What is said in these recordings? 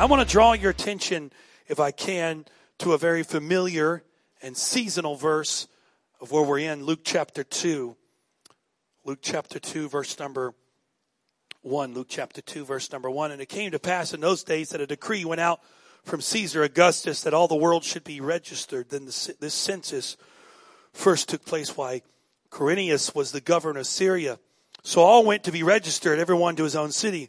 I want to draw your attention, if I can, to a very familiar and seasonal verse of where we're in, Luke chapter 2. Luke chapter 2, verse number 1. Luke chapter 2, verse number 1. And it came to pass in those days that a decree went out from Caesar Augustus that all the world should be registered. Then the, this census first took place while Quirinius was the governor of Syria. So all went to be registered, everyone to his own city.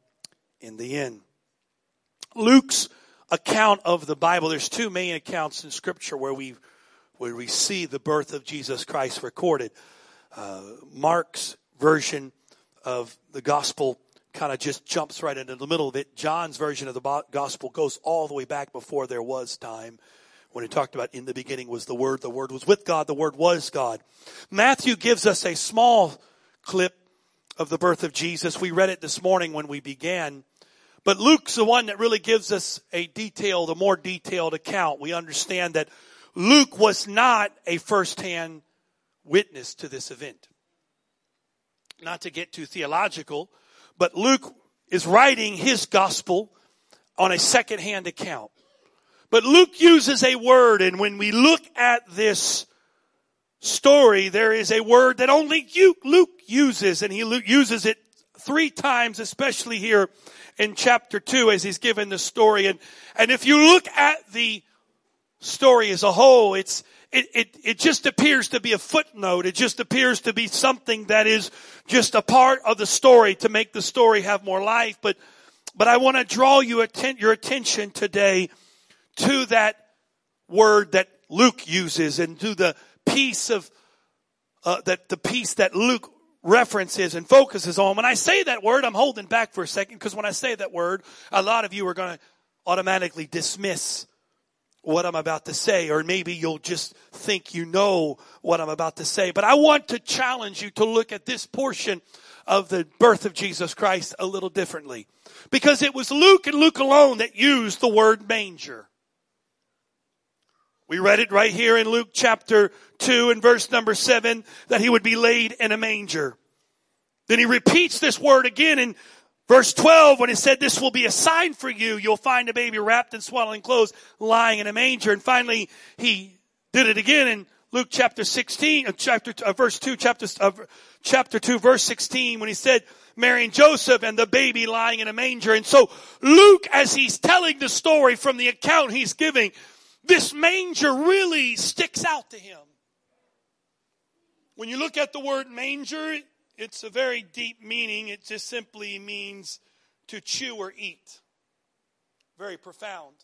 in the end. Luke's account of the Bible, there's two main accounts in Scripture where we where we see the birth of Jesus Christ recorded. Uh, Mark's version of the gospel kind of just jumps right into the middle of it. John's version of the gospel goes all the way back before there was time when he talked about in the beginning was the Word, the Word was with God, the Word was God. Matthew gives us a small clip of the birth of Jesus. We read it this morning when we began. But Luke's the one that really gives us a detailed, a more detailed account. We understand that Luke was not a firsthand witness to this event. Not to get too theological, but Luke is writing his gospel on a secondhand account. But Luke uses a word, and when we look at this story, there is a word that only Luke uses, and he uses it three times, especially here in chapter 2 as he's given the story. And, and if you look at the story as a whole, it's, it, it, it just appears to be a footnote. It just appears to be something that is just a part of the story to make the story have more life. But, but I want to draw you atten- your attention today to that word that Luke uses and to the piece of, uh, that the piece that Luke references and focuses on. When I say that word, I'm holding back for a second because when I say that word, a lot of you are going to automatically dismiss what I'm about to say, or maybe you'll just think you know what I'm about to say. But I want to challenge you to look at this portion of the birth of Jesus Christ a little differently. Because it was Luke and Luke alone that used the word manger. We read it right here in Luke chapter 2 and verse number 7 that he would be laid in a manger. Then he repeats this word again in verse 12 when he said, This will be a sign for you. You'll find a baby wrapped in swaddling clothes lying in a manger. And finally, he did it again in Luke chapter 16, uh, chapter, uh, verse 2, chapter, uh, chapter 2, verse 16, when he said, Mary and Joseph and the baby lying in a manger. And so Luke, as he's telling the story from the account he's giving, this manger really sticks out to him. When you look at the word manger, it's a very deep meaning. It just simply means to chew or eat. Very profound.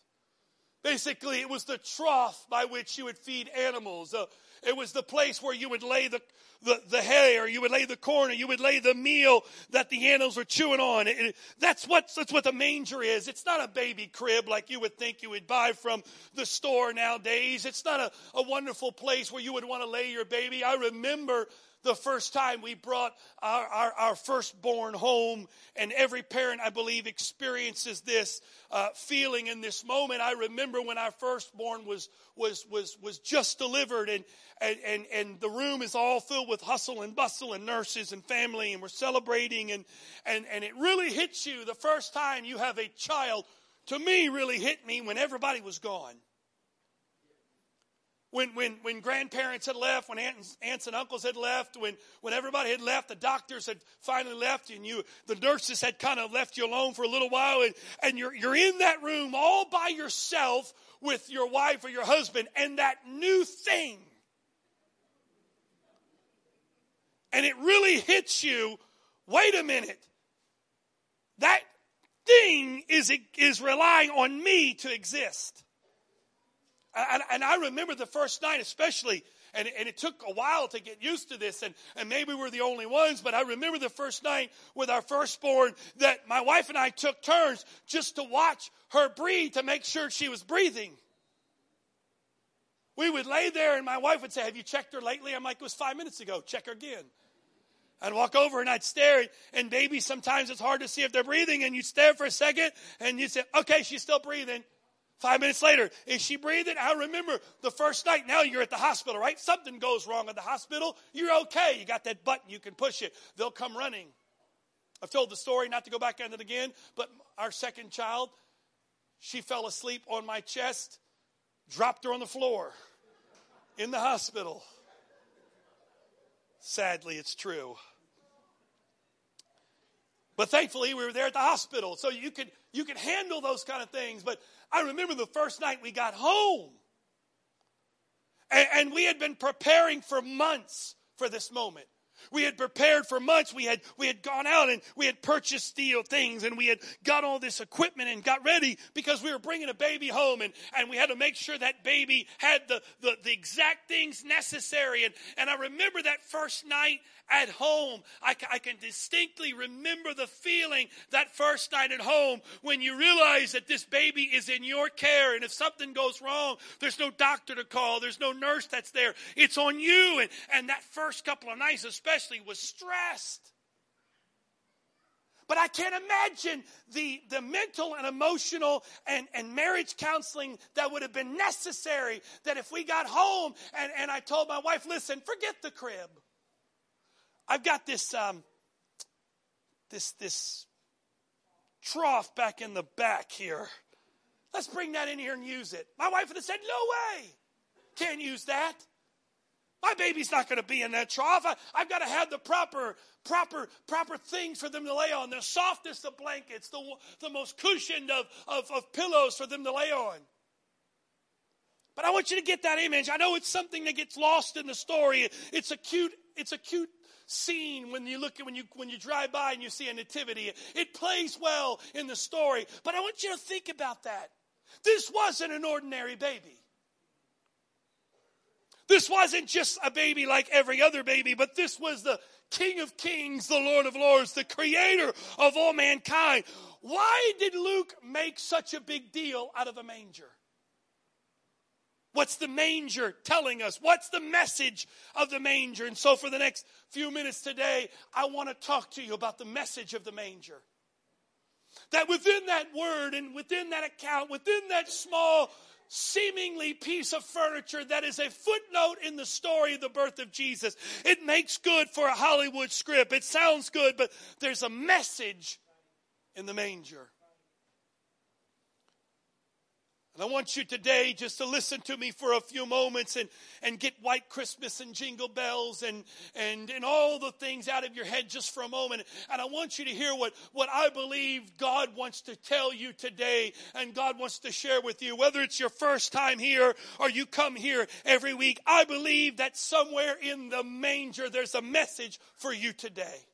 Basically, it was the trough by which you would feed animals. It was the place where you would lay the, the, the hay or you would lay the corn or you would lay the meal that the animals were chewing on. It, it, that's, what, that's what the manger is. It's not a baby crib like you would think you would buy from the store nowadays. It's not a, a wonderful place where you would want to lay your baby. I remember the first time we brought our, our, our, firstborn home. And every parent, I believe, experiences this uh, feeling in this moment. I remember when our firstborn was, was, was, was just delivered and, and, and, and the room is all filled with hustle and bustle and nurses and family and we're celebrating and, and, and it really hits you the first time you have a child. To me, really hit me when everybody was gone when, when, when grandparents had left, when aunts, aunts and uncles had left, when, when everybody had left, the doctors had finally left, and you, the nurses had kind of left you alone for a little while, and, and you're, you're in that room all by yourself with your wife or your husband, and that new thing. And it really hits you wait a minute. That thing is, is relying on me to exist. And, and I remember the first night, especially, and, and it took a while to get used to this, and, and maybe we're the only ones, but I remember the first night with our firstborn that my wife and I took turns just to watch her breathe to make sure she was breathing. We would lay there, and my wife would say, Have you checked her lately? I'm like, It was five minutes ago. Check her again. I'd walk over and I'd stare, and babies, sometimes it's hard to see if they're breathing, and you stare for a second, and you say, Okay, she's still breathing. Five minutes later, is she breathing? I remember the first night. Now you're at the hospital, right? Something goes wrong at the hospital. You're okay. You got that button. You can push it. They'll come running. I've told the story, not to go back on it again, but our second child, she fell asleep on my chest, dropped her on the floor in the hospital. Sadly, it's true. But thankfully, we were there at the hospital, so you could you could handle those kind of things. But I remember the first night we got home. And, and we had been preparing for months for this moment. We had prepared for months. We had, we had gone out and we had purchased steel things and we had got all this equipment and got ready because we were bringing a baby home and, and we had to make sure that baby had the, the, the exact things necessary. And, and I remember that first night at home. I, I can distinctly remember the feeling that first night at home when you realize that this baby is in your care. And if something goes wrong, there's no doctor to call, there's no nurse that's there. It's on you. And, and that first couple of nights, especially, was stressed. But I can't imagine the, the mental and emotional and, and marriage counseling that would have been necessary. That if we got home and, and I told my wife, listen, forget the crib. I've got this um, this this trough back in the back here. Let's bring that in here and use it. My wife would have said, No way. Can't use that. My baby's not going to be in that trough. I, have got to have the proper, proper, proper things for them to lay on. The softest of blankets, the, the most cushioned of, of, of pillows for them to lay on. But I want you to get that image. I know it's something that gets lost in the story. It's a cute, it's a cute scene when you look at when you when you drive by and you see a nativity. It plays well in the story. But I want you to think about that. This wasn't an ordinary baby. This wasn't just a baby like every other baby, but this was the King of Kings, the Lord of Lords, the creator of all mankind. Why did Luke make such a big deal out of a manger? What's the manger telling us? What's the message of the manger? And so, for the next few minutes today, I want to talk to you about the message of the manger. That within that word and within that account, within that small, seemingly piece of furniture that is a footnote in the story of the birth of Jesus, it makes good for a Hollywood script. It sounds good, but there's a message in the manger. And I want you today just to listen to me for a few moments and, and get white Christmas and jingle bells and, and, and all the things out of your head just for a moment. And I want you to hear what, what I believe God wants to tell you today and God wants to share with you. Whether it's your first time here or you come here every week, I believe that somewhere in the manger there's a message for you today.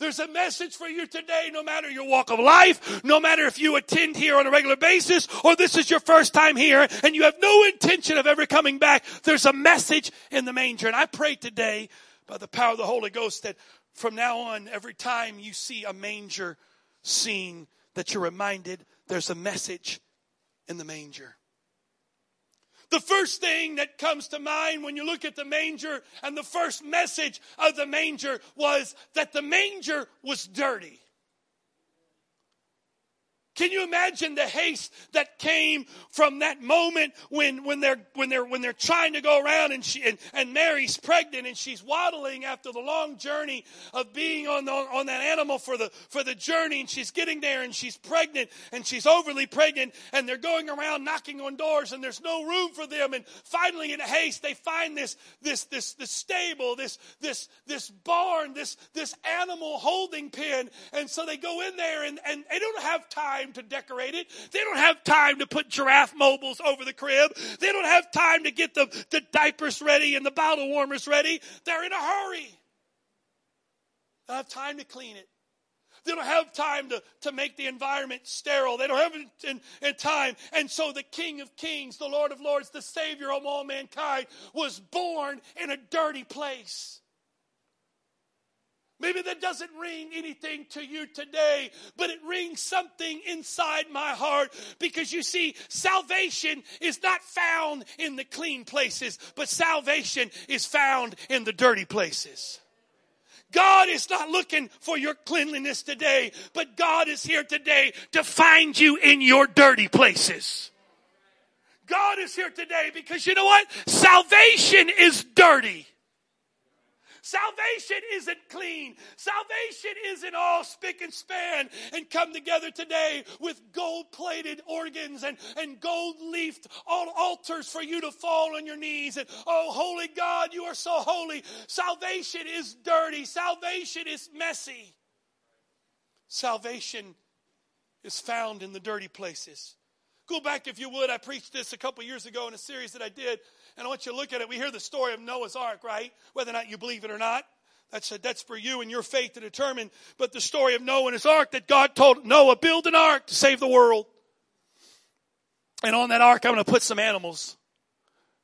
There's a message for you today, no matter your walk of life, no matter if you attend here on a regular basis or this is your first time here and you have no intention of ever coming back. There's a message in the manger. And I pray today by the power of the Holy Ghost that from now on, every time you see a manger scene, that you're reminded there's a message in the manger. The first thing that comes to mind when you look at the manger and the first message of the manger was that the manger was dirty. Can you imagine the haste that came from that moment when, when they're when they're when they're trying to go around and she and, and Mary's pregnant and she's waddling after the long journey of being on the, on that animal for the for the journey and she's getting there and she's pregnant and she's overly pregnant and they're going around knocking on doors and there's no room for them and finally in haste they find this this this this stable this this this barn this this animal holding pen and so they go in there and and they don't have time time to decorate it. They don't have time to put giraffe mobiles over the crib. They don't have time to get the, the diapers ready and the bottle warmers ready. They're in a hurry. They don't have time to clean it. They don't have time to, to make the environment sterile. They don't have in, in time. And so the King of Kings, the Lord of Lords, the Savior of all mankind was born in a dirty place. Maybe that doesn't ring anything to you today, but it rings something inside my heart because you see, salvation is not found in the clean places, but salvation is found in the dirty places. God is not looking for your cleanliness today, but God is here today to find you in your dirty places. God is here today because you know what? Salvation is dirty. Salvation isn't clean. Salvation isn't all spick and span and come together today with gold plated organs and, and gold leafed altars for you to fall on your knees and, oh, holy God, you are so holy. Salvation is dirty. Salvation is messy. Salvation is found in the dirty places. Go back, if you would. I preached this a couple years ago in a series that I did and I want you to look at it. We hear the story of Noah's Ark, right? Whether or not you believe it or not. That's, a, that's for you and your faith to determine. But the story of Noah and his ark that God told Noah, build an ark to save the world. And on that ark, I'm going to put some animals.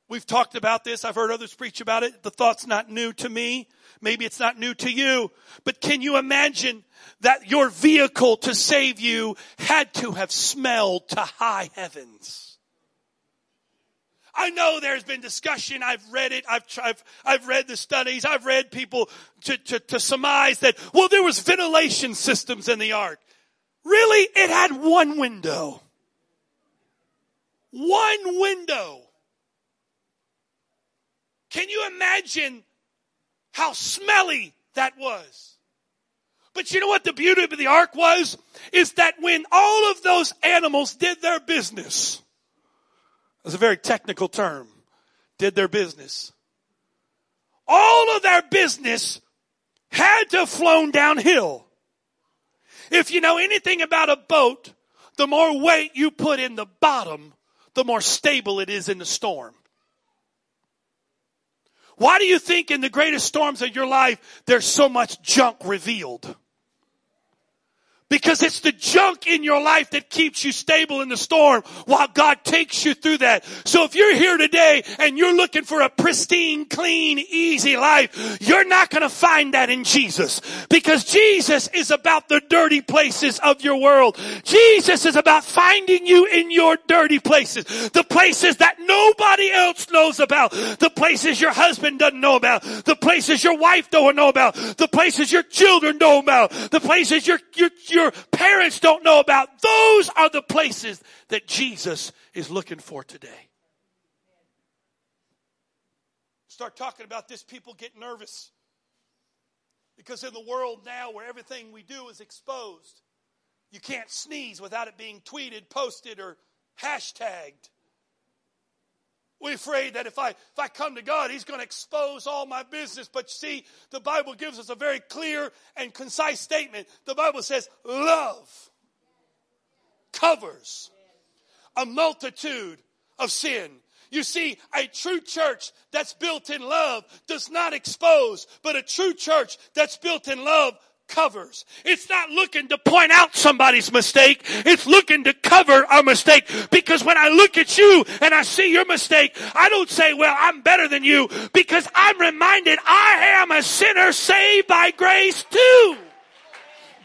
We've talked about this. I've heard others preach about it. The thought's not new to me. Maybe it's not new to you. But can you imagine that your vehicle to save you had to have smelled to high heavens? I know there's been discussion. I've read it. I've, I've, I've read the studies. I've read people to, to, to surmise that, well, there was ventilation systems in the ark. Really? It had one window. One window. Can you imagine how smelly that was? But you know what the beauty of the ark was? Is that when all of those animals did their business, that's a very technical term. Did their business. All of their business had to have flown downhill. If you know anything about a boat, the more weight you put in the bottom, the more stable it is in the storm. Why do you think in the greatest storms of your life there's so much junk revealed? Because it's the junk in your life that keeps you stable in the storm while God takes you through that. So if you're here today and you're looking for a pristine, clean, easy life, you're not going to find that in Jesus. Because Jesus is about the dirty places of your world. Jesus is about finding you in your dirty places. The places that nobody else knows about. The places your husband doesn't know about. The places your wife don't know about. The places your children don't know about. The places your, your, your parents don't know about. Those are the places that Jesus is looking for today. Start talking about this, people get nervous. Because in the world now where everything we do is exposed, you can't sneeze without it being tweeted, posted, or hashtagged. We're afraid that if I, if I come to God, He's going to expose all my business. But see, the Bible gives us a very clear and concise statement. The Bible says, love covers a multitude of sin. You see, a true church that's built in love does not expose, but a true church that's built in love covers. It's not looking to point out somebody's mistake. It's looking to cover a mistake. Because when I look at you and I see your mistake, I don't say, well, I'm better than you because I'm reminded I am a sinner saved by grace too.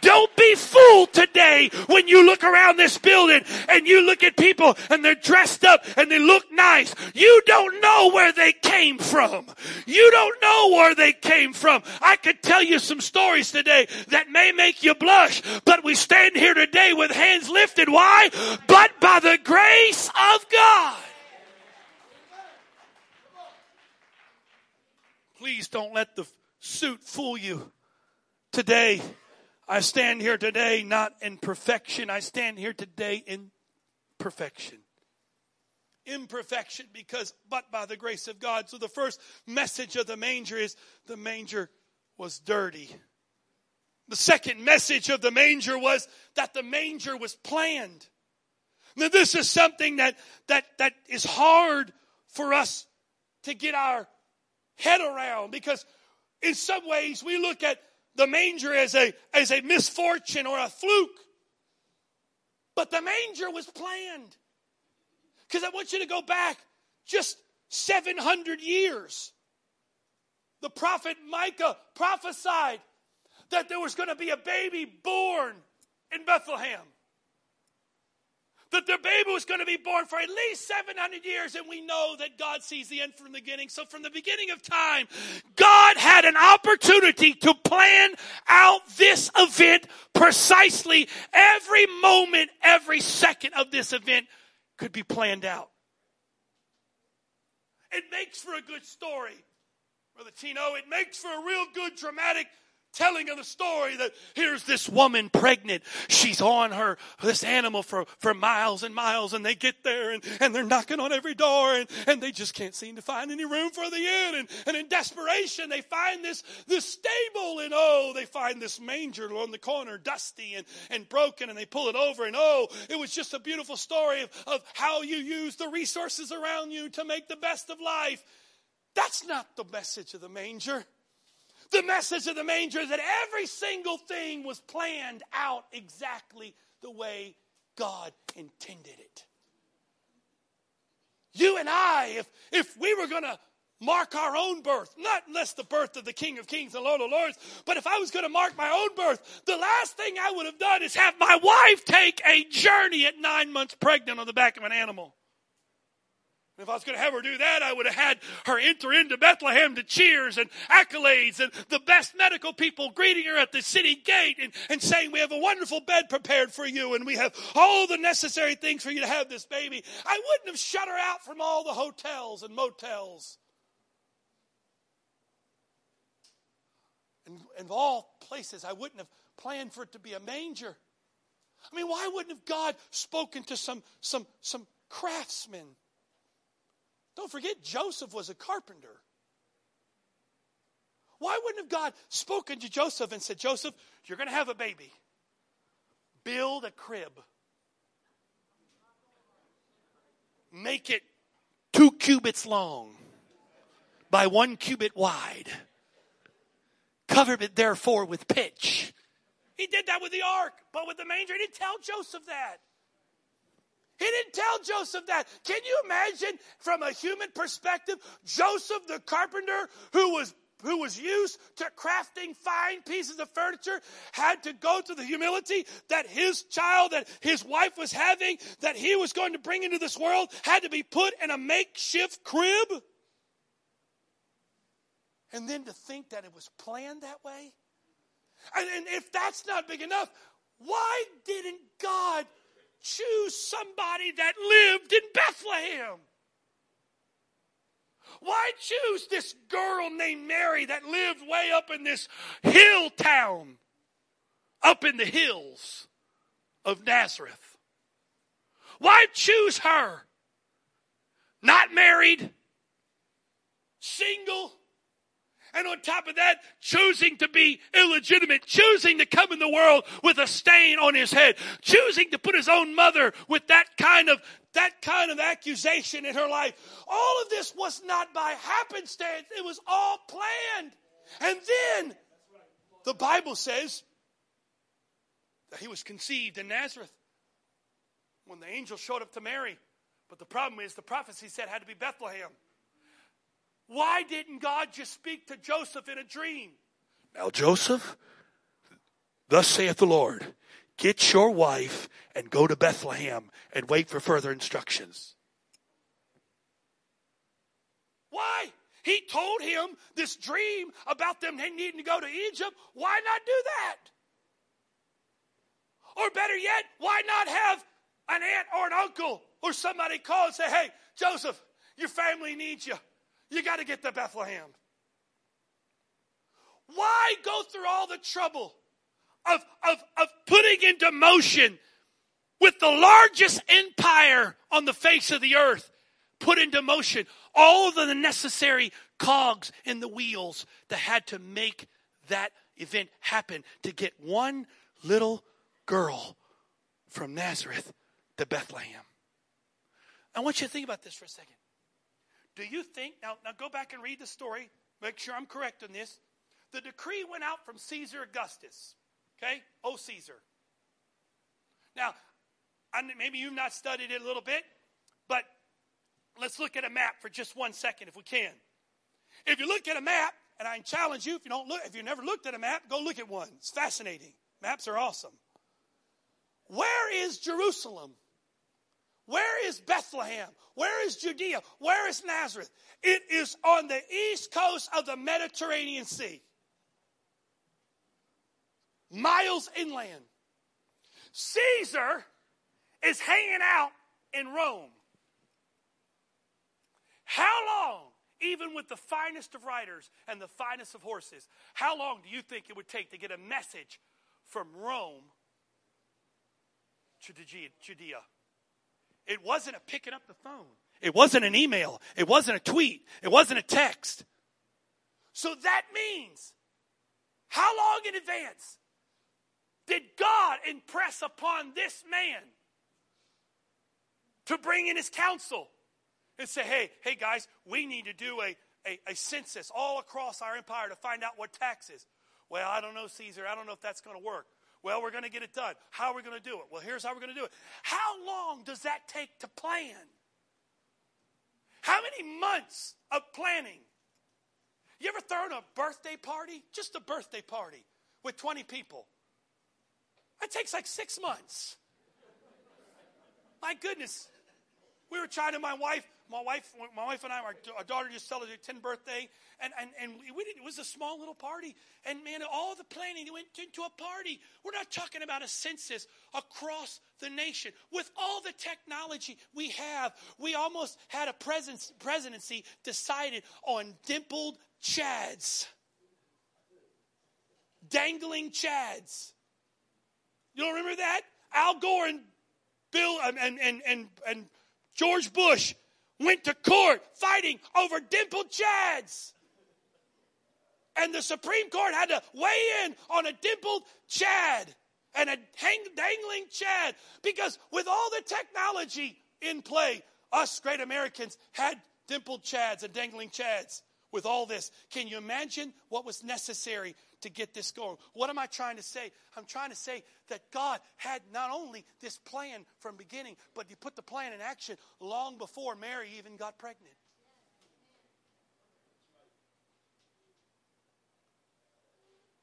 Don't be fooled today when you look around this building and you look at people and they're dressed up and they look nice. You don't know where they came from. You don't know where they came from. I could tell you some stories today that may make you blush, but we stand here today with hands lifted. Why? But by the grace of God. Please don't let the suit fool you today. I stand here today not in perfection. I stand here today in perfection. Imperfection because, but by the grace of God. So the first message of the manger is the manger was dirty. The second message of the manger was that the manger was planned. Now this is something that, that, that is hard for us to get our head around because in some ways we look at the manger as a, as a misfortune or a fluke. But the manger was planned. Because I want you to go back just 700 years. The prophet Micah prophesied that there was going to be a baby born in Bethlehem that their baby was going to be born for at least 700 years, and we know that God sees the end from the beginning. So, from the beginning of time, God had an opportunity to plan out this event precisely. Every moment, every second of this event could be planned out. It makes for a good story. Brother Tino, it makes for a real good dramatic telling of the story that here's this woman pregnant. She's on her, this animal for, for miles and miles and they get there and, and they're knocking on every door and, and they just can't seem to find any room for the inn. And, and in desperation, they find this, this stable and oh, they find this manger on the corner, dusty and, and broken and they pull it over and oh, it was just a beautiful story of, of how you use the resources around you to make the best of life. That's not the message of the manger. The message of the manger is that every single thing was planned out exactly the way God intended it. You and I, if, if we were going to mark our own birth, not unless the birth of the King of Kings and Lord of Lords, but if I was going to mark my own birth, the last thing I would have done is have my wife take a journey at nine months pregnant on the back of an animal. If I was going to have her do that, I would have had her enter into Bethlehem to cheers and accolades and the best medical people greeting her at the city gate and, and saying, We have a wonderful bed prepared for you and we have all the necessary things for you to have this baby. I wouldn't have shut her out from all the hotels and motels. And, and of all places, I wouldn't have planned for it to be a manger. I mean, why wouldn't have God spoken to some, some, some craftsmen? Don't forget, Joseph was a carpenter. Why wouldn't have God spoken to Joseph and said, Joseph, you're going to have a baby. Build a crib. Make it two cubits long by one cubit wide. Cover it therefore with pitch. He did that with the ark, but with the manger, he didn't tell Joseph that. He didn't tell Joseph that. Can you imagine from a human perspective, Joseph the carpenter who was who was used to crafting fine pieces of furniture had to go to the humility that his child that his wife was having that he was going to bring into this world had to be put in a makeshift crib and then to think that it was planned that way and, and if that's not big enough why didn't god choose somebody that lived in Bethlehem? Why choose this girl named Mary that lived way up in this hill town, up in the hills of Nazareth? Why choose her? Not married, single, and on top of that, choosing to be illegitimate, choosing to come in the world with a stain on his head, choosing to put his own mother with that kind of that kind of accusation in her life. All of this was not by happenstance. It was all planned. And then the Bible says that he was conceived in Nazareth when the angel showed up to Mary. But the problem is the prophecy said had to be Bethlehem. Why didn't God just speak to Joseph in a dream? Now, Joseph, thus saith the Lord, get your wife and go to Bethlehem and wait for further instructions. Why? He told him this dream about them needing to go to Egypt. Why not do that? Or better yet, why not have an aunt or an uncle or somebody call and say, hey, Joseph, your family needs you. You got to get to Bethlehem. Why go through all the trouble of, of, of putting into motion with the largest empire on the face of the earth, put into motion all of the necessary cogs and the wheels that had to make that event happen to get one little girl from Nazareth to Bethlehem. I want you to think about this for a second. Do you think, now, now go back and read the story, make sure I'm correct on this. the decree went out from Caesar Augustus. Okay? Oh, Caesar. Now, maybe you've not studied it a little bit, but let's look at a map for just one second if we can. If you look at a map, and I challenge you if you don't look, if you've never looked at a map, go look at one. It's fascinating. Maps are awesome. Where is Jerusalem? Where is Bethlehem? Where is Judea? Where is Nazareth? It is on the east coast of the Mediterranean Sea, miles inland. Caesar is hanging out in Rome. How long, even with the finest of riders and the finest of horses, how long do you think it would take to get a message from Rome to Judea? It wasn't a picking up the phone. It wasn't an email. It wasn't a tweet. It wasn't a text. So that means how long in advance did God impress upon this man to bring in his counsel and say, hey, hey guys, we need to do a, a, a census all across our empire to find out what taxes. Well, I don't know, Caesar. I don't know if that's going to work. Well, we're going to get it done. How are we going to do it? Well, here's how we're going to do it. How long does that take to plan? How many months of planning? You ever thrown a birthday party? Just a birthday party with 20 people. That takes like six months. My goodness. We were trying to, my wife, my wife, my wife and I, our, our daughter just celebrated her 10th birthday, and, and, and we did, it was a small little party. And man, all the planning went into a party. We're not talking about a census across the nation. With all the technology we have, we almost had a presidency decided on dimpled chads, dangling chads. You don't remember that? Al Gore and Bill um, and, and, and, and George Bush went to court fighting over dimpled chads. And the Supreme Court had to weigh in on a dimpled chad and a hang, dangling chad because with all the technology in play, us great Americans had dimpled chads and dangling chads with all this. Can you imagine what was necessary to get this going? What am I trying to say? I'm trying to say that God had not only this plan from beginning, but He put the plan in action long before Mary even got pregnant.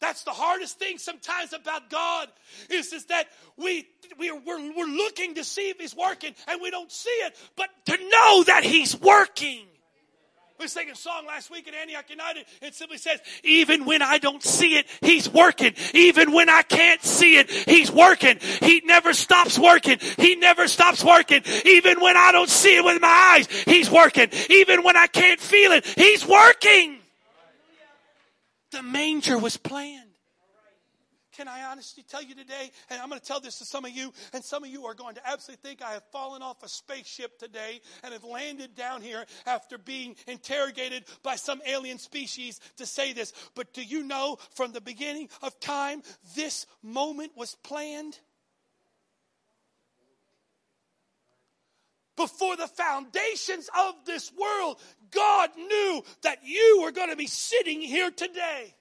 That's the hardest thing sometimes about God is, is that we, we are, we're, we're looking to see if He's working and we don't see it, but to know that He's working. We sang a song last week at Antioch United. It simply says, even when I don't see it, He's working. Even when I can't see it, He's working. He never stops working. He never stops working. Even when I don't see it with my eyes, He's working. Even when I can't feel it, He's working. The manger was planned. Can I honestly tell you today, and I'm going to tell this to some of you, and some of you are going to absolutely think I have fallen off a spaceship today and have landed down here after being interrogated by some alien species to say this. But do you know from the beginning of time, this moment was planned? Before the foundations of this world, God knew that you were going to be sitting here today.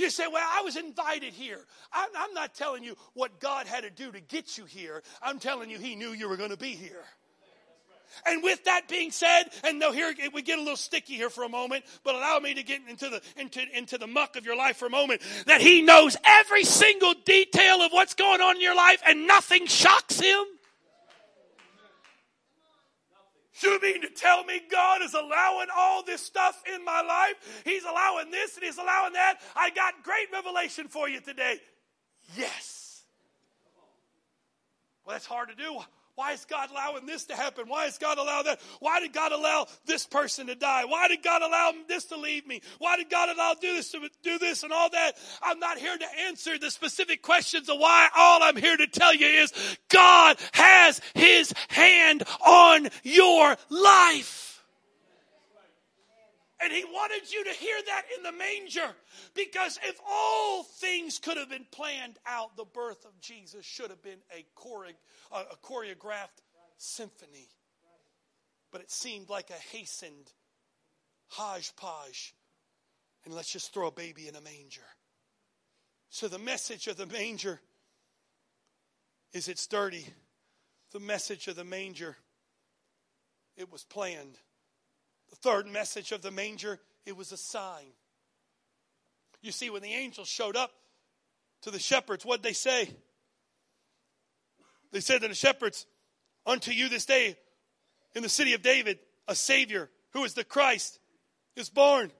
You say, Well, I was invited here. I'm, I'm, not telling you what God had to do to get you here. I'm telling you, He knew you were going to be here. And with that being said, and now here we get a little sticky here for a moment, but allow me to get into the into, into the muck of your life for a moment. That He knows every single detail of what's going on in your life, and nothing shocks Him. You mean to tell me God is allowing all this stuff in my life? He's allowing this and He's allowing that. I got great revelation for you today. Yes. Well, that's hard to do. Why is God allowing this to happen? Why is God allow that? Why did God allow this person to die? Why did God allow this to leave me? Why did God allow do this to do this and all that? I'm not here to answer the specific questions of why. All I'm here to tell you is God has his hand on your life. And he wanted you to hear that in the manger. Because if all things could have been planned out, the birth of Jesus should have been a, chore- a choreographed symphony. But it seemed like a hastened hodgepodge and let's just throw a baby in a manger. So the message of the manger is it's dirty. The message of the manger, it was planned. The third message of the manger, it was a sign. You see, when the angels showed up to the shepherds, what'd they say? They said to the shepherds, Unto you this day in the city of David, a Savior who is the Christ is born.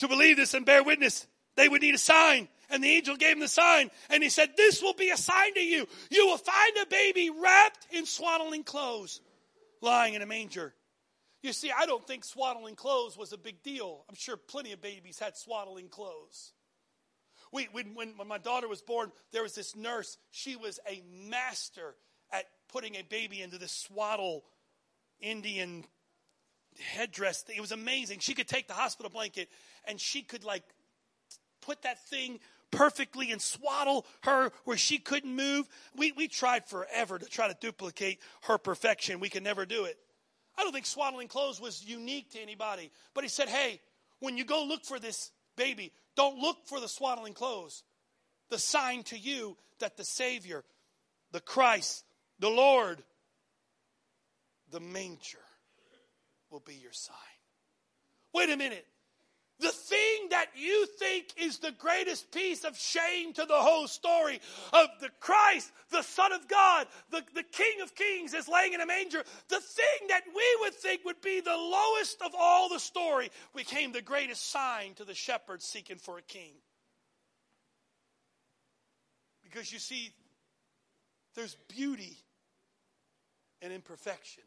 To believe this and bear witness, they would need a sign. And the angel gave him the sign. And he said, This will be a sign to you. You will find a baby wrapped in swaddling clothes, lying in a manger. You see, I don't think swaddling clothes was a big deal. I'm sure plenty of babies had swaddling clothes. We, when, when, when my daughter was born, there was this nurse. She was a master at putting a baby into this swaddle Indian headdress. It was amazing. She could take the hospital blanket and she could like put that thing perfectly and swaddle her where she couldn't move. We, we tried forever to try to duplicate her perfection. We could never do it. I don't think swaddling clothes was unique to anybody. But he said, hey, when you go look for this baby, don't look for the swaddling clothes. The sign to you that the Savior, the Christ, the Lord, the manger will be your sign. Wait a minute. The thing that you think is the greatest piece of shame to the whole story of the Christ, the Son of God, the, the King of Kings is laying in a manger, the thing that we would think would be the lowest of all the story became the greatest sign to the shepherds seeking for a king. Because you see, there's beauty and imperfection.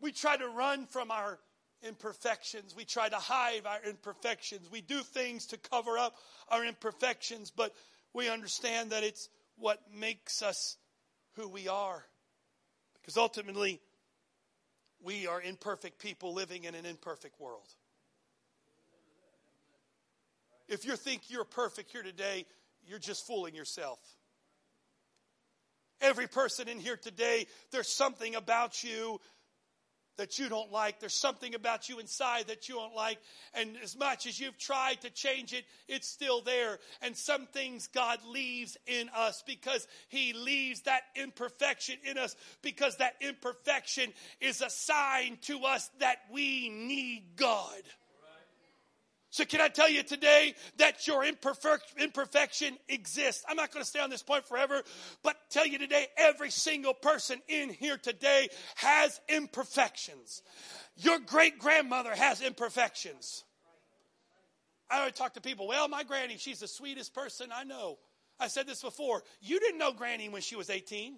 We try to run from our imperfections. We try to hide our imperfections. We do things to cover up our imperfections, but we understand that it's what makes us who we are. Because ultimately, we are imperfect people living in an imperfect world. If you think you're perfect here today, you're just fooling yourself. Every person in here today, there's something about you that you don't like. There's something about you inside that you don't like. And as much as you've tried to change it, it's still there. And some things God leaves in us because He leaves that imperfection in us because that imperfection is a sign to us that we need God. So, can I tell you today that your imperfection exists? I'm not going to stay on this point forever, but tell you today, every single person in here today has imperfections. Your great grandmother has imperfections. I always talk to people, well, my granny, she's the sweetest person I know. I said this before. You didn't know Granny when she was 18.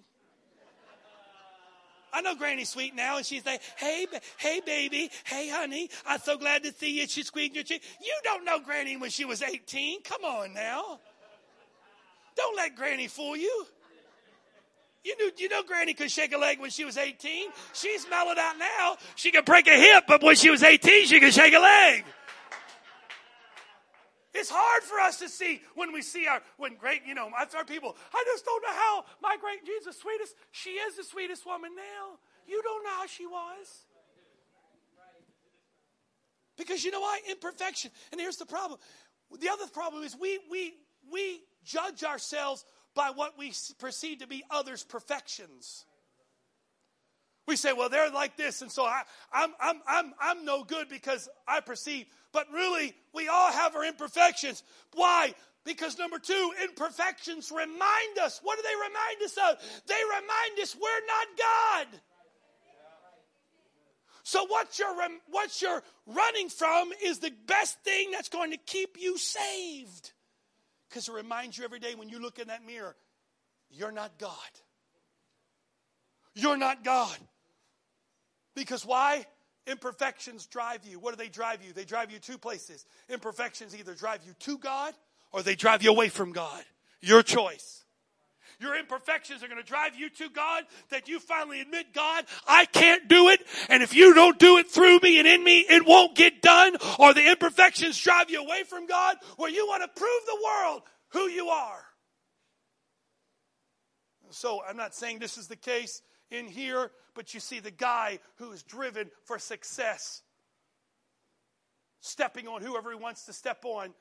I know Granny's sweet now, and she's like, "Hey, hey, baby, hey, honey, I'm so glad to see you." She squeezed your cheek. You don't know Granny when she was 18. Come on now. Don't let Granny fool you. You knew, you know, Granny could shake a leg when she was 18. She's mellowed out now. She could break a hip, but when she was 18, she could shake a leg. It's hard for us to see when we see our, when great, you know, our people, I just don't know how my great Jesus, sweetest, she is the sweetest woman now. You don't know how she was. Because you know why? Imperfection. And here's the problem. The other problem is we, we, we judge ourselves by what we perceive to be others' perfections. We say, well, they're like this, and so I, I'm, I'm, I'm, I'm no good because I perceive. But really, we all have our imperfections. Why? Because number two, imperfections remind us. What do they remind us of? They remind us we're not God. So what you're what you're running from is the best thing that's going to keep you saved. Because it reminds you every day when you look in that mirror, you're not God. You're not God. Because why? Imperfections drive you. What do they drive you? They drive you two places. Imperfections either drive you to God or they drive you away from God. Your choice. Your imperfections are going to drive you to God that you finally admit, God, I can't do it. And if you don't do it through me and in me, it won't get done. Or the imperfections drive you away from God where you want to prove the world who you are. So I'm not saying this is the case in here, but you see the guy who is driven for success. stepping on whoever he wants to step on,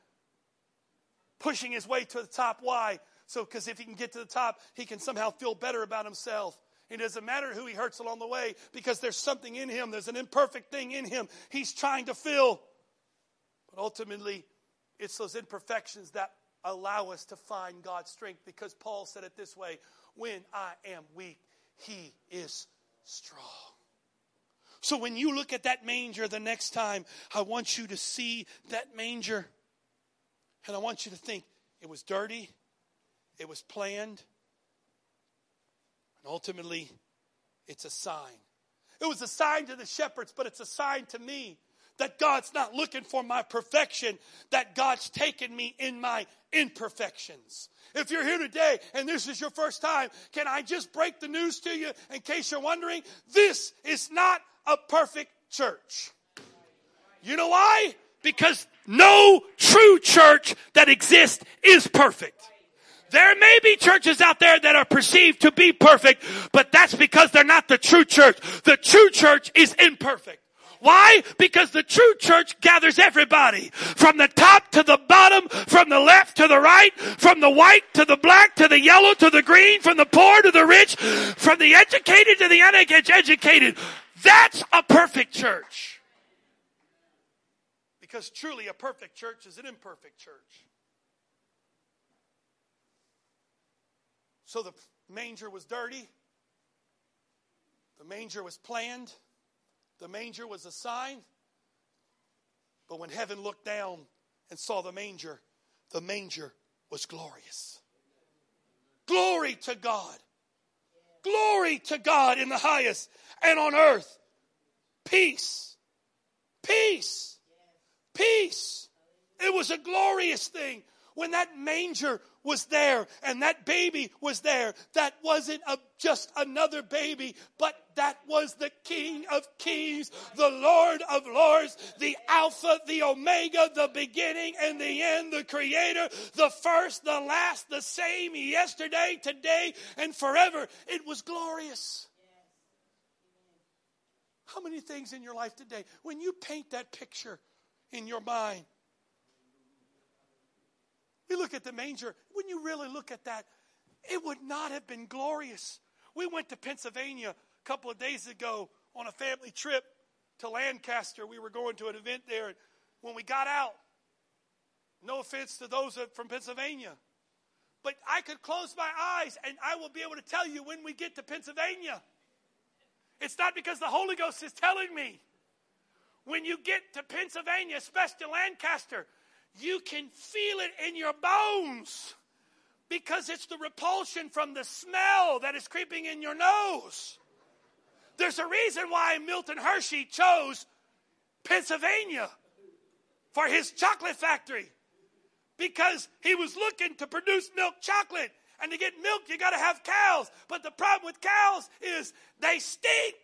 pushing his way to the top. Why? So, because if he can get to the top, he can somehow feel better about himself. It doesn't matter who he hurts along the way because there's something in him, there's an imperfect thing in him he's trying to fill. But ultimately, it's those imperfections that allow us to find God's strength because Paul said it this way when I am weak, he is strong. So when you look at that manger the next time, I want you to see that manger. And I want you to think it was dirty, it was planned, and ultimately, it's a sign. It was a sign to the shepherds, but it's a sign to me that God's not looking for my perfection, that God's taken me in my imperfections. If you're here today and this is your first time, can I just break the news to you in case you're wondering? This is not a perfect church. You know why? Because no true church that exists is perfect. There may be churches out there that are perceived to be perfect, but that's because they're not the true church. The true church is imperfect. Why? Because the true church gathers everybody from the top to the bottom, from the left to the right, from the white to the black to the yellow to the green, from the poor to the rich, from the educated to the uneducated. That's a perfect church. Because truly a perfect church is an imperfect church. So the manger was dirty. The manger was planned. The manger was a sign. But when heaven looked down and saw the manger, the manger was glorious. Glory to God. Glory to God in the highest and on earth. Peace. Peace. Peace. It was a glorious thing when that manger was there and that baby was there, that wasn't a, just another baby, but that was the King of Kings, the Lord of Lords, the Alpha, the Omega, the beginning and the end, the Creator, the first, the last, the same yesterday, today, and forever. It was glorious. How many things in your life today, when you paint that picture in your mind, we look at the manger. When you really look at that, it would not have been glorious. We went to Pennsylvania a couple of days ago on a family trip to Lancaster. We were going to an event there. And when we got out, no offense to those from Pennsylvania, but I could close my eyes and I will be able to tell you when we get to Pennsylvania. It's not because the Holy Ghost is telling me. When you get to Pennsylvania, especially Lancaster, you can feel it in your bones because it's the repulsion from the smell that is creeping in your nose. There's a reason why Milton Hershey chose Pennsylvania for his chocolate factory because he was looking to produce milk chocolate. And to get milk, you got to have cows. But the problem with cows is they stink.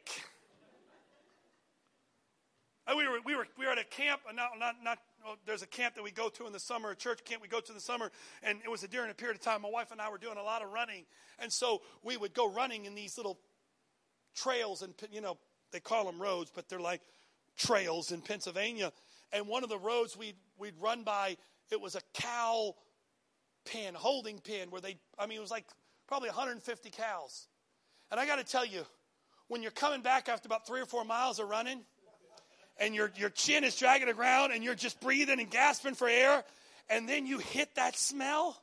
Uh, we were, we were, we were at a camp, uh, not, not, not well, there's a camp that we go to in the summer, a church camp we go to in the summer, and it was during a period of time. My wife and I were doing a lot of running, and so we would go running in these little trails, and you know they call them roads, but they're like trails in Pennsylvania. And one of the roads we'd we'd run by, it was a cow pen, holding pen, where they, I mean, it was like probably 150 cows. And I got to tell you, when you're coming back after about three or four miles of running and your, your chin is dragging the ground and you're just breathing and gasping for air, and then you hit that smell,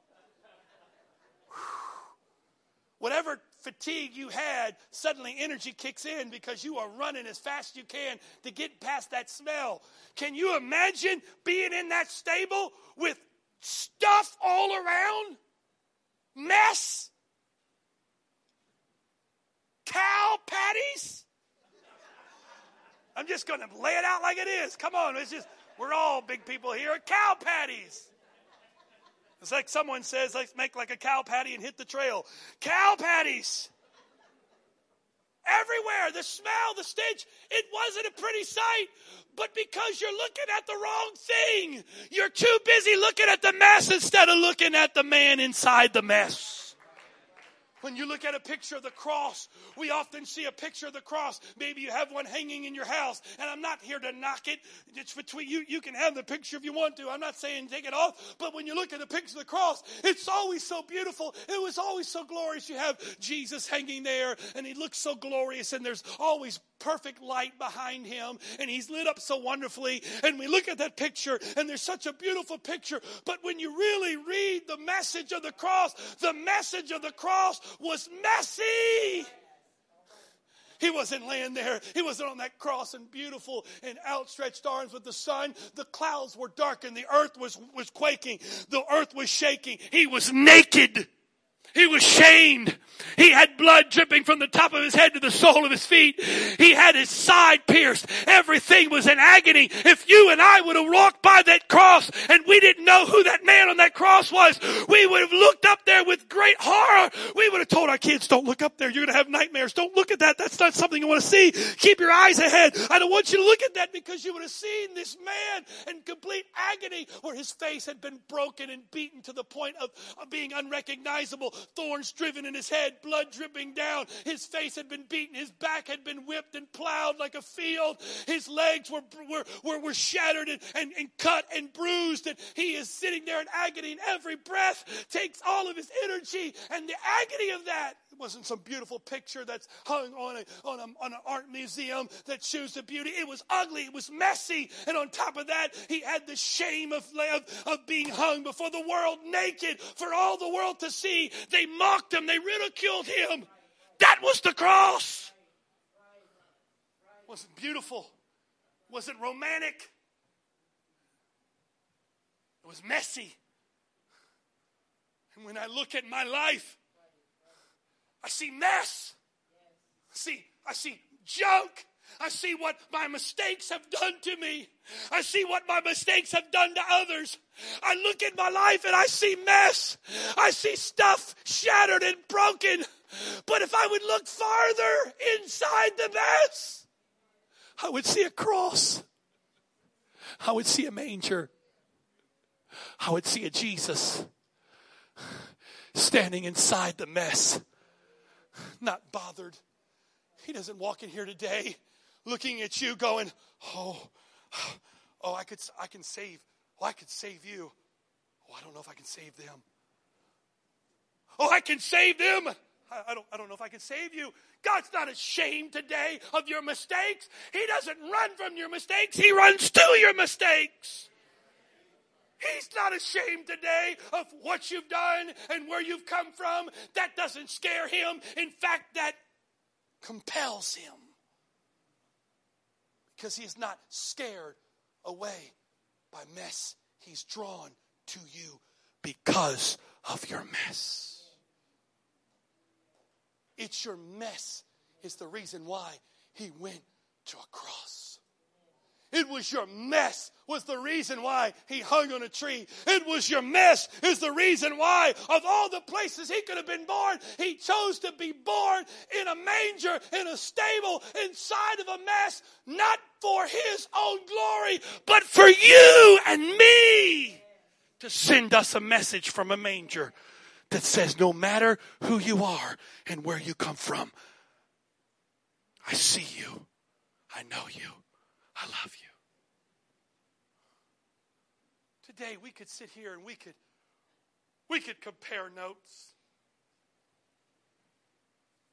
whatever fatigue you had, suddenly energy kicks in because you are running as fast as you can to get past that smell. Can you imagine being in that stable with stuff all around? Mess? Cow patties? I'm just going to lay it out like it is. Come on, it's just we're all big people here. Cow patties. It's like someone says, let's make like a cow patty and hit the trail. Cow patties. Everywhere, the smell, the stench, it wasn't a pretty sight. But because you're looking at the wrong thing, you're too busy looking at the mess instead of looking at the man inside the mess. When you look at a picture of the cross, we often see a picture of the cross. Maybe you have one hanging in your house, and I'm not here to knock it. It's between you. You can have the picture if you want to. I'm not saying take it off, but when you look at the picture of the cross, it's always so beautiful. It was always so glorious. You have Jesus hanging there, and he looks so glorious, and there's always perfect light behind him, and he's lit up so wonderfully. And we look at that picture, and there's such a beautiful picture. But when you really read the message of the cross, the message of the cross was messy. He wasn't laying there. He wasn't on that cross and beautiful and outstretched arms with the sun. The clouds were dark and the earth was, was quaking. The earth was shaking. He was naked. He was shamed. He had blood dripping from the top of his head to the sole of his feet. He had his side pierced. Everything was in agony. If you and I would have walked by that cross and we didn't know who that man on that cross was, we would have looked up there with great horror. We would have told our kids, don't look up there. You're going to have nightmares. Don't look at that. That's not something you want to see. Keep your eyes ahead. I don't want you to look at that because you would have seen this man in complete agony where his face had been broken and beaten to the point of, of being unrecognizable thorns driven in his head, blood dripping down. His face had been beaten. His back had been whipped and plowed like a field. His legs were, were, were, were shattered and, and, and cut and bruised. And he is sitting there in agony, and every breath takes all of his energy. And the agony of that it wasn't some beautiful picture that's hung on, a, on, a, on an art museum that shows the beauty. It was ugly. It was messy. And on top of that, he had the shame of, of, of being hung before the world naked for all the world to see. They mocked him. They ridiculed him. That was the cross. Was it beautiful? Was it romantic? It was messy. And when I look at my life, I see mess. I see, I see junk. I see what my mistakes have done to me. I see what my mistakes have done to others. I look at my life and I see mess. I see stuff shattered and broken. But if I would look farther inside the mess, I would see a cross. I would see a manger. I would see a Jesus standing inside the mess not bothered. He doesn't walk in here today looking at you going, oh, oh, I could, I can save, oh, I could save you. Oh, I don't know if I can save them. Oh, I can save them. I, don't, I don't know if I can save you. God's not ashamed today of your mistakes. He doesn't run from your mistakes. He runs to your mistakes. He's not ashamed today of what you've done and where you've come from. That doesn't scare him. In fact, that compels him because he is not scared away by mess. He's drawn to you because of your mess. It's your mess is the reason why he went to a cross. It was your mess was the reason why he hung on a tree. It was your mess is the reason why of all the places he could have been born, he chose to be born in a manger, in a stable, inside of a mess, not for his own glory, but for you and me to send us a message from a manger that says no matter who you are and where you come from, I see you. I know you. I love you. Today we could sit here and we could we could compare notes.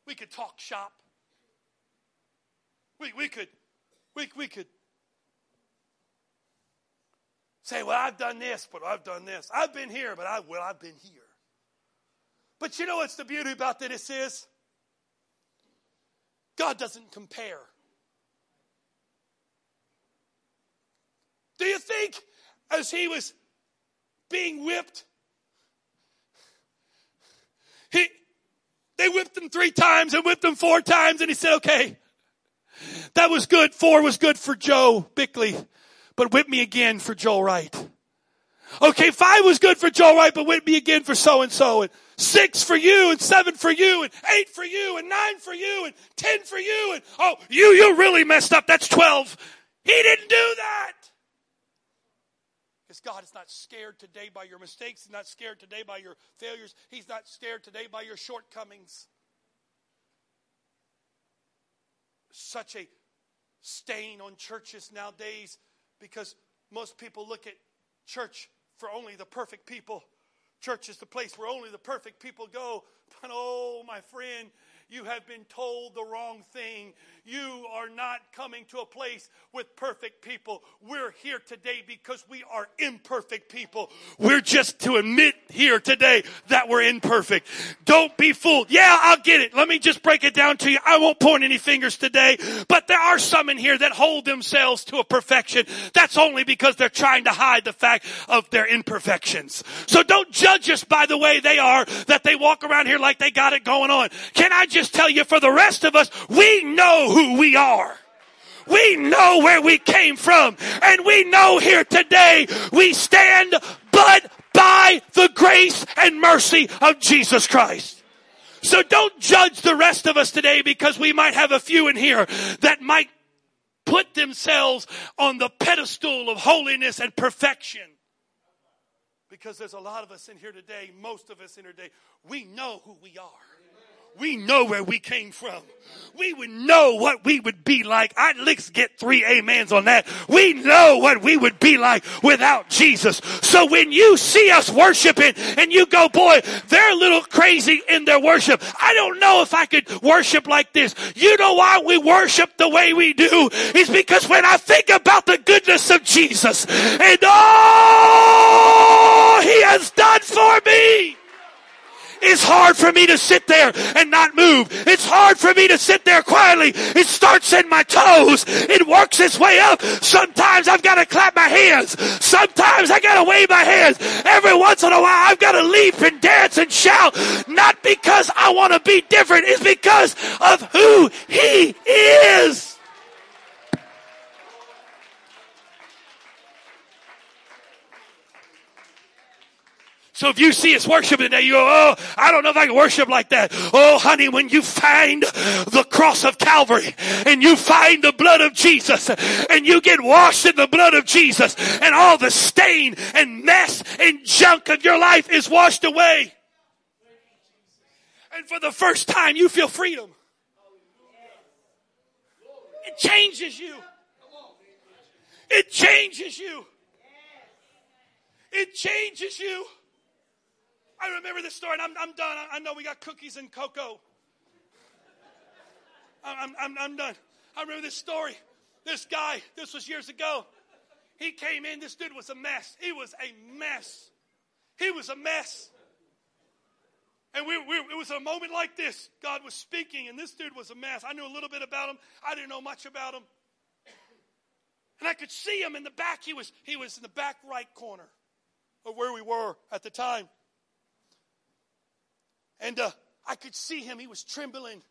We could talk shop. We, we could we, we could say, well, I've done this, but I've done this. I've been here, but I well, I've been here. But you know what's the beauty about this is? God doesn't compare. Do you think as he was being whipped, he, they whipped him three times and whipped him four times, and he said, okay, that was good. Four was good for Joe Bickley, but whip me again for Joel Wright. Okay, five was good for Joel Wright, but whip me again for so and so, and six for you, and seven for you, and eight for you, and nine for you, and ten for you, and oh, you, you really messed up. That's twelve. He didn't do that. God is not scared today by your mistakes. He's not scared today by your failures. He's not scared today by your shortcomings. Such a stain on churches nowadays because most people look at church for only the perfect people. Church is the place where only the perfect people go. But oh, my friend, you have been told the wrong thing. You are not coming to a place with perfect people. We're here today because we are imperfect people. We're just to admit here today that we're imperfect. Don't be fooled. Yeah, I'll get it. Let me just break it down to you. I won't point any fingers today, but there are some in here that hold themselves to a perfection. That's only because they're trying to hide the fact of their imperfections. So don't judge us by the way they are, that they walk around here like they got it going on. Can I just tell you for the rest of us, we know who we are. We know where we came from and we know here today we stand but by the grace and mercy of Jesus Christ. So don't judge the rest of us today because we might have a few in here that might put themselves on the pedestal of holiness and perfection. Because there's a lot of us in here today, most of us in here today, we know who we are we know where we came from. We would know what we would be like. I'd let's get three amens on that. We know what we would be like without Jesus. So when you see us worshiping and you go, boy, they're a little crazy in their worship. I don't know if I could worship like this. You know why we worship the way we do? Is because when I think about the goodness of Jesus and all he has done for me, it's hard for me to sit there and not move. It's hard for me to sit there quietly. It starts in my toes. It works its way up. Sometimes I've got to clap my hands. Sometimes I got to wave my hands. Every once in a while I've got to leap and dance and shout. Not because I want to be different. It's because of who he is. So if you see us worshiping today, you go, oh, I don't know if I can worship like that. Oh, honey, when you find the cross of Calvary and you find the blood of Jesus and you get washed in the blood of Jesus and all the stain and mess and junk of your life is washed away. And for the first time, you feel freedom. It changes you. It changes you. It changes you. I remember this story, and I'm, I'm done. I, I know we got cookies and cocoa. I'm, I'm, I'm done. I remember this story. This guy, this was years ago. He came in, this dude was a mess. He was a mess. He was a mess. And we, we, it was a moment like this. God was speaking, and this dude was a mess. I knew a little bit about him. I didn't know much about him. And I could see him in the back. He was, he was in the back right corner of where we were at the time. And uh, I could see him. He was trembling.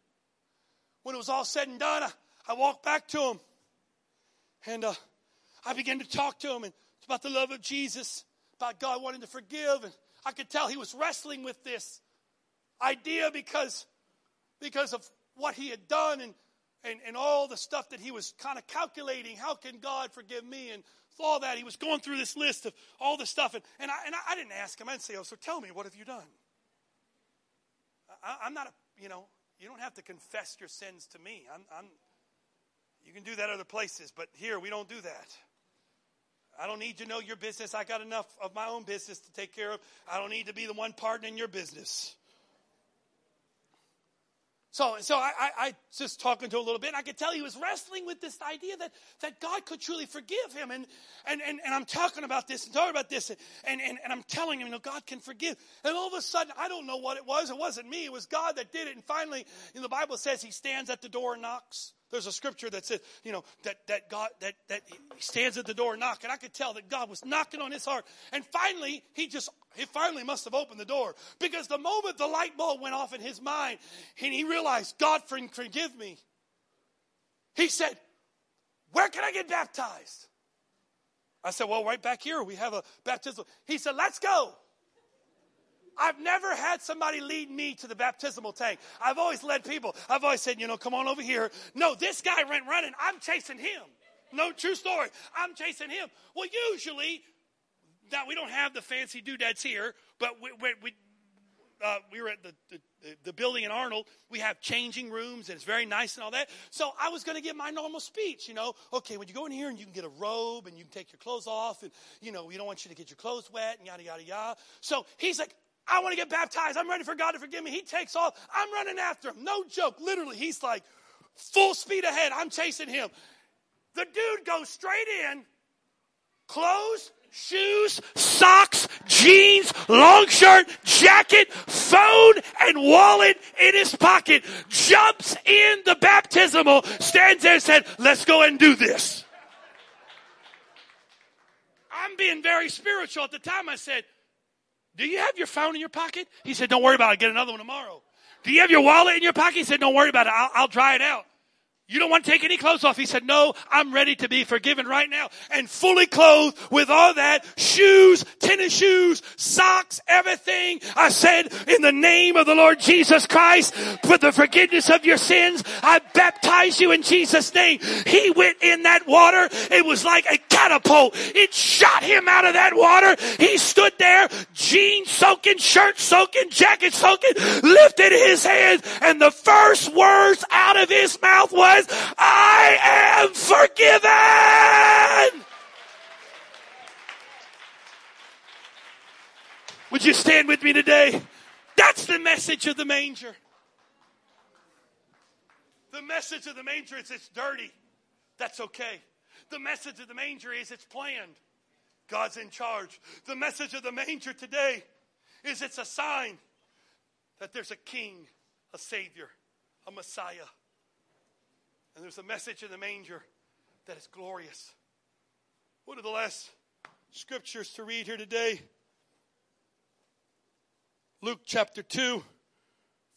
When it was all said and done, I, I walked back to him. And uh, I began to talk to him and about the love of Jesus, about God wanting to forgive. And I could tell he was wrestling with this idea because, because of what he had done and, and, and all the stuff that he was kind of calculating. How can God forgive me? And all that. He was going through this list of all the stuff. And, and, I, and I didn't ask him. I didn't say, oh, so tell me, what have you done? I, am not a, you know, you don't have to confess your sins to me. I'm, I'm, you can do that other places, but here we don't do that. I don't need to know your business. I got enough of my own business to take care of. I don't need to be the one partner in your business. So, so I, I, I just talking to him a little bit, and I could tell he was wrestling with this idea that, that God could truly forgive him. And, and, and, and I'm talking about this and talking about this, and, and, and I'm telling him, you know, God can forgive. And all of a sudden, I don't know what it was. It wasn't me. It was God that did it. And finally, in the Bible says he stands at the door and knocks. There's a scripture that says, you know, that, that God, that, that he stands at the door and knock. And I could tell that God was knocking on his heart. And finally, he just, he finally must have opened the door. Because the moment the light bulb went off in his mind and he realized, God, forgive me. He said, where can I get baptized? I said, well, right back here, we have a baptism. He said, let's go. I've never had somebody lead me to the baptismal tank. I've always led people. I've always said, you know, come on over here. No, this guy went running. I'm chasing him. No, true story. I'm chasing him. Well, usually now we don't have the fancy doodads here, but we, we, we uh, we were at the, the, the, building in Arnold. We have changing rooms and it's very nice and all that. So I was going to give my normal speech, you know. Okay, when you go in here and you can get a robe and you can take your clothes off and, you know, we don't want you to get your clothes wet and yada, yada, yada. So he's like, I want to get baptized. I'm ready for God to forgive me. He takes off. I'm running after him. No joke. Literally, he's like full speed ahead. I'm chasing him. The dude goes straight in, clothes, shoes, socks, jeans, long shirt, jacket, phone, and wallet in his pocket, jumps in the baptismal, stands there and said, let's go and do this. I'm being very spiritual at the time. I said, do you have your phone in your pocket? He said, don't worry about it. Get another one tomorrow. Do you have your wallet in your pocket? He said, don't worry about it. I'll, I'll dry it out. You don't want to take any clothes off. He said, no, I'm ready to be forgiven right now and fully clothed with all that shoes, tennis shoes, socks, everything. I said, in the name of the Lord Jesus Christ, for the forgiveness of your sins, I baptize you in Jesus name. He went in that water. It was like a catapult. It shot him out of that water. He stood there, jeans soaking, shirt soaking, jacket soaking, lifted his hands and the first words out of his mouth was, says, I am forgiven. Would you stand with me today? That's the message of the manger. The message of the manger is it's dirty. That's okay. The message of the manger is it's planned. God's in charge. The message of the manger today is it's a sign that there's a king, a savior, a messiah. And there's a message in the manger that is glorious. One of the last scriptures to read here today Luke chapter 2,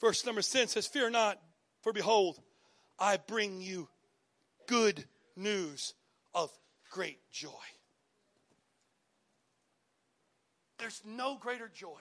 verse number 10 says, Fear not, for behold, I bring you good news of great joy. There's no greater joy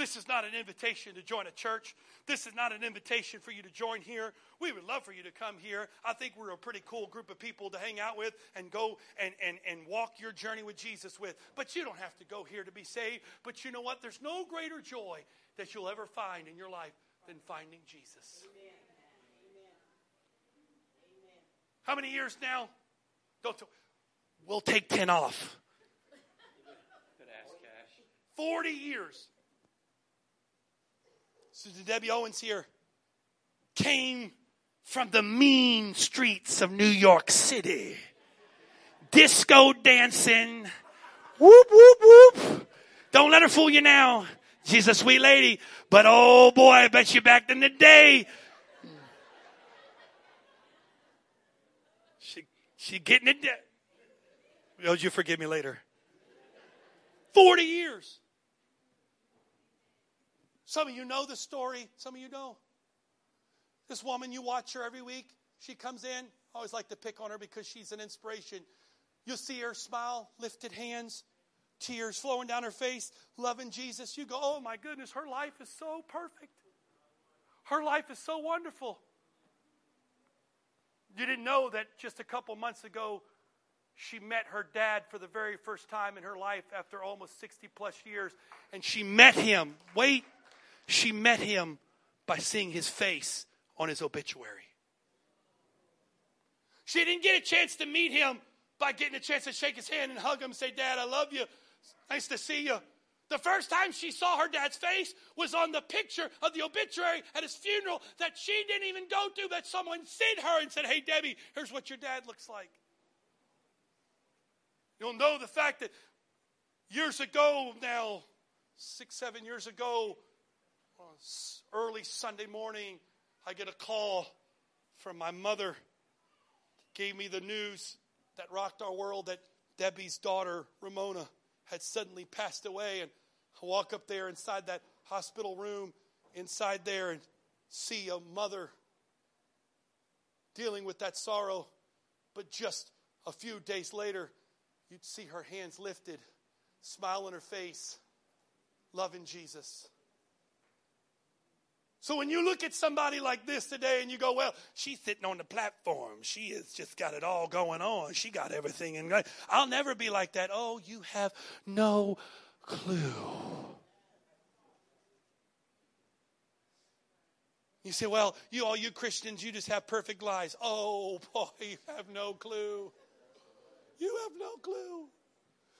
this is not an invitation to join a church. This is not an invitation for you to join here. We would love for you to come here. I think we're a pretty cool group of people to hang out with and go and, and, and walk your journey with Jesus with. But you don't have to go here to be saved. But you know what? There's no greater joy that you'll ever find in your life than finding Jesus. Amen. Amen. How many years now? Don't. T- we'll take 10 off. 40 years. Sister Debbie Owens here came from the mean streets of New York City. Disco dancing. Whoop, whoop, whoop. Don't let her fool you now. She's a sweet lady. But oh boy, I bet you back in the day. She, she getting it. De- oh, you forgive me later. 40 years. Some of you know the story, some of you don't. This woman, you watch her every week. She comes in. I always like to pick on her because she's an inspiration. You'll see her smile, lifted hands, tears flowing down her face, loving Jesus. You go, oh my goodness, her life is so perfect. Her life is so wonderful. You didn't know that just a couple months ago, she met her dad for the very first time in her life after almost 60 plus years. And she met him. Wait, she met him by seeing his face on his obituary. She didn't get a chance to meet him by getting a chance to shake his hand and hug him and say, Dad, I love you. Nice to see you. The first time she saw her dad's face was on the picture of the obituary at his funeral that she didn't even go to, that someone sent her and said, Hey, Debbie, here's what your dad looks like. You'll know the fact that years ago now, six, seven years ago, early Sunday morning, I get a call from my mother. Gave me the news that rocked our world that Debbie's daughter, Ramona, had suddenly passed away. And I walk up there inside that hospital room, inside there, and see a mother dealing with that sorrow. But just a few days later, you'd see her hands lifted, smile on her face, loving Jesus. So when you look at somebody like this today and you go, well, she's sitting on the platform. She has just got it all going on. She got everything in. I'll never be like that. Oh, you have no clue. You say, well, you all you Christians, you just have perfect lives. Oh boy, you have no clue. You have no clue.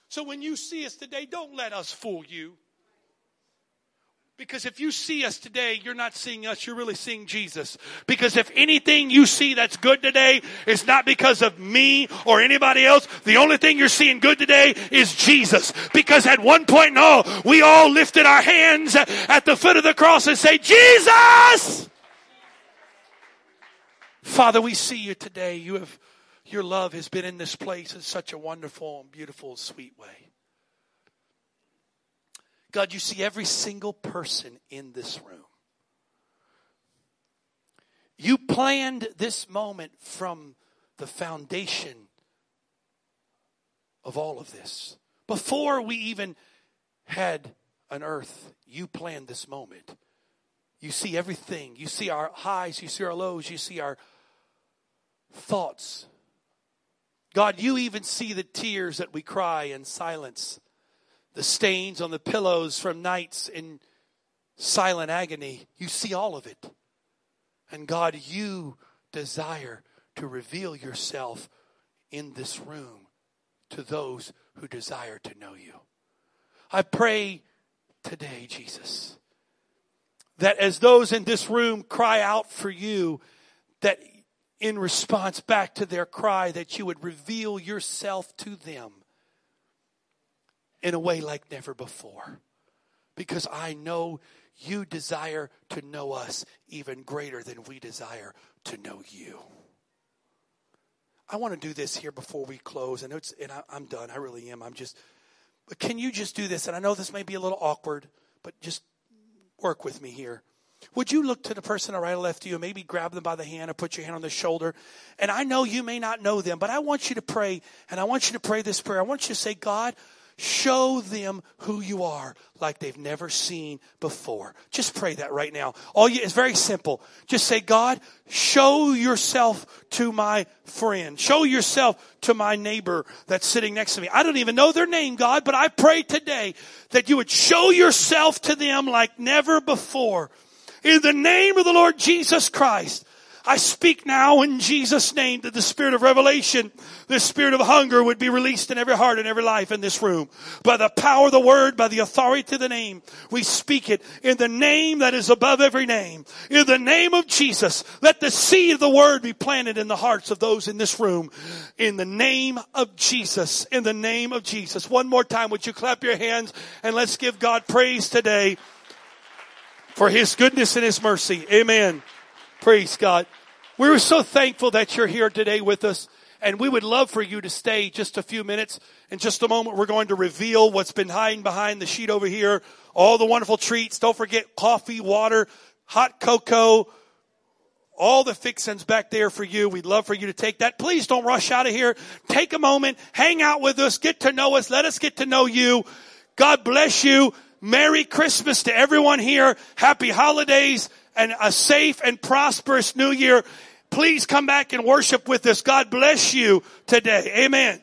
So when you see us today, don't let us fool you. Because if you see us today, you're not seeing us, you're really seeing Jesus. Because if anything you see that's good today is not because of me or anybody else, the only thing you're seeing good today is Jesus. Because at one point in all, we all lifted our hands at the foot of the cross and say, Jesus! Father, we see you today. You have, your love has been in this place in such a wonderful and beautiful, sweet way. God, you see every single person in this room. You planned this moment from the foundation of all of this. Before we even had an earth, you planned this moment. You see everything. You see our highs, you see our lows, you see our thoughts. God, you even see the tears that we cry in silence the stains on the pillows from nights in silent agony. You see all of it. And God, you desire to reveal yourself in this room to those who desire to know you. I pray today, Jesus, that as those in this room cry out for you, that in response back to their cry, that you would reveal yourself to them in a way like never before. Because I know you desire to know us even greater than we desire to know you. I want to do this here before we close. and it's, and I, I'm done. I really am. I'm just, but can you just do this? And I know this may be a little awkward, but just work with me here. Would you look to the person right or left of you, and maybe grab them by the hand or put your hand on their shoulder? And I know you may not know them, but I want you to pray, and I want you to pray this prayer. I want you to say, God, Show them who you are like they've never seen before. Just pray that right now. All you, it's very simple. Just say, God, show yourself to my friend. Show yourself to my neighbor that's sitting next to me. I don't even know their name, God, but I pray today that you would show yourself to them like never before. In the name of the Lord Jesus Christ, I speak now in Jesus' name that the spirit of revelation, the spirit of hunger would be released in every heart and every life in this room. By the power of the word, by the authority of the name, we speak it in the name that is above every name. In the name of Jesus, let the seed of the word be planted in the hearts of those in this room. In the name of Jesus. In the name of Jesus. One more time, would you clap your hands and let's give God praise today for his goodness and his mercy. Amen. Praise God. We are so thankful that you're here today with us. And we would love for you to stay just a few minutes. In just a moment, we're going to reveal what's been hiding behind the sheet over here. All the wonderful treats. Don't forget coffee, water, hot cocoa, all the fixings back there for you. We'd love for you to take that. Please don't rush out of here. Take a moment, hang out with us, get to know us, let us get to know you. God bless you. Merry Christmas to everyone here. Happy holidays and a safe and prosperous new year. Please come back and worship with us. God bless you today. Amen.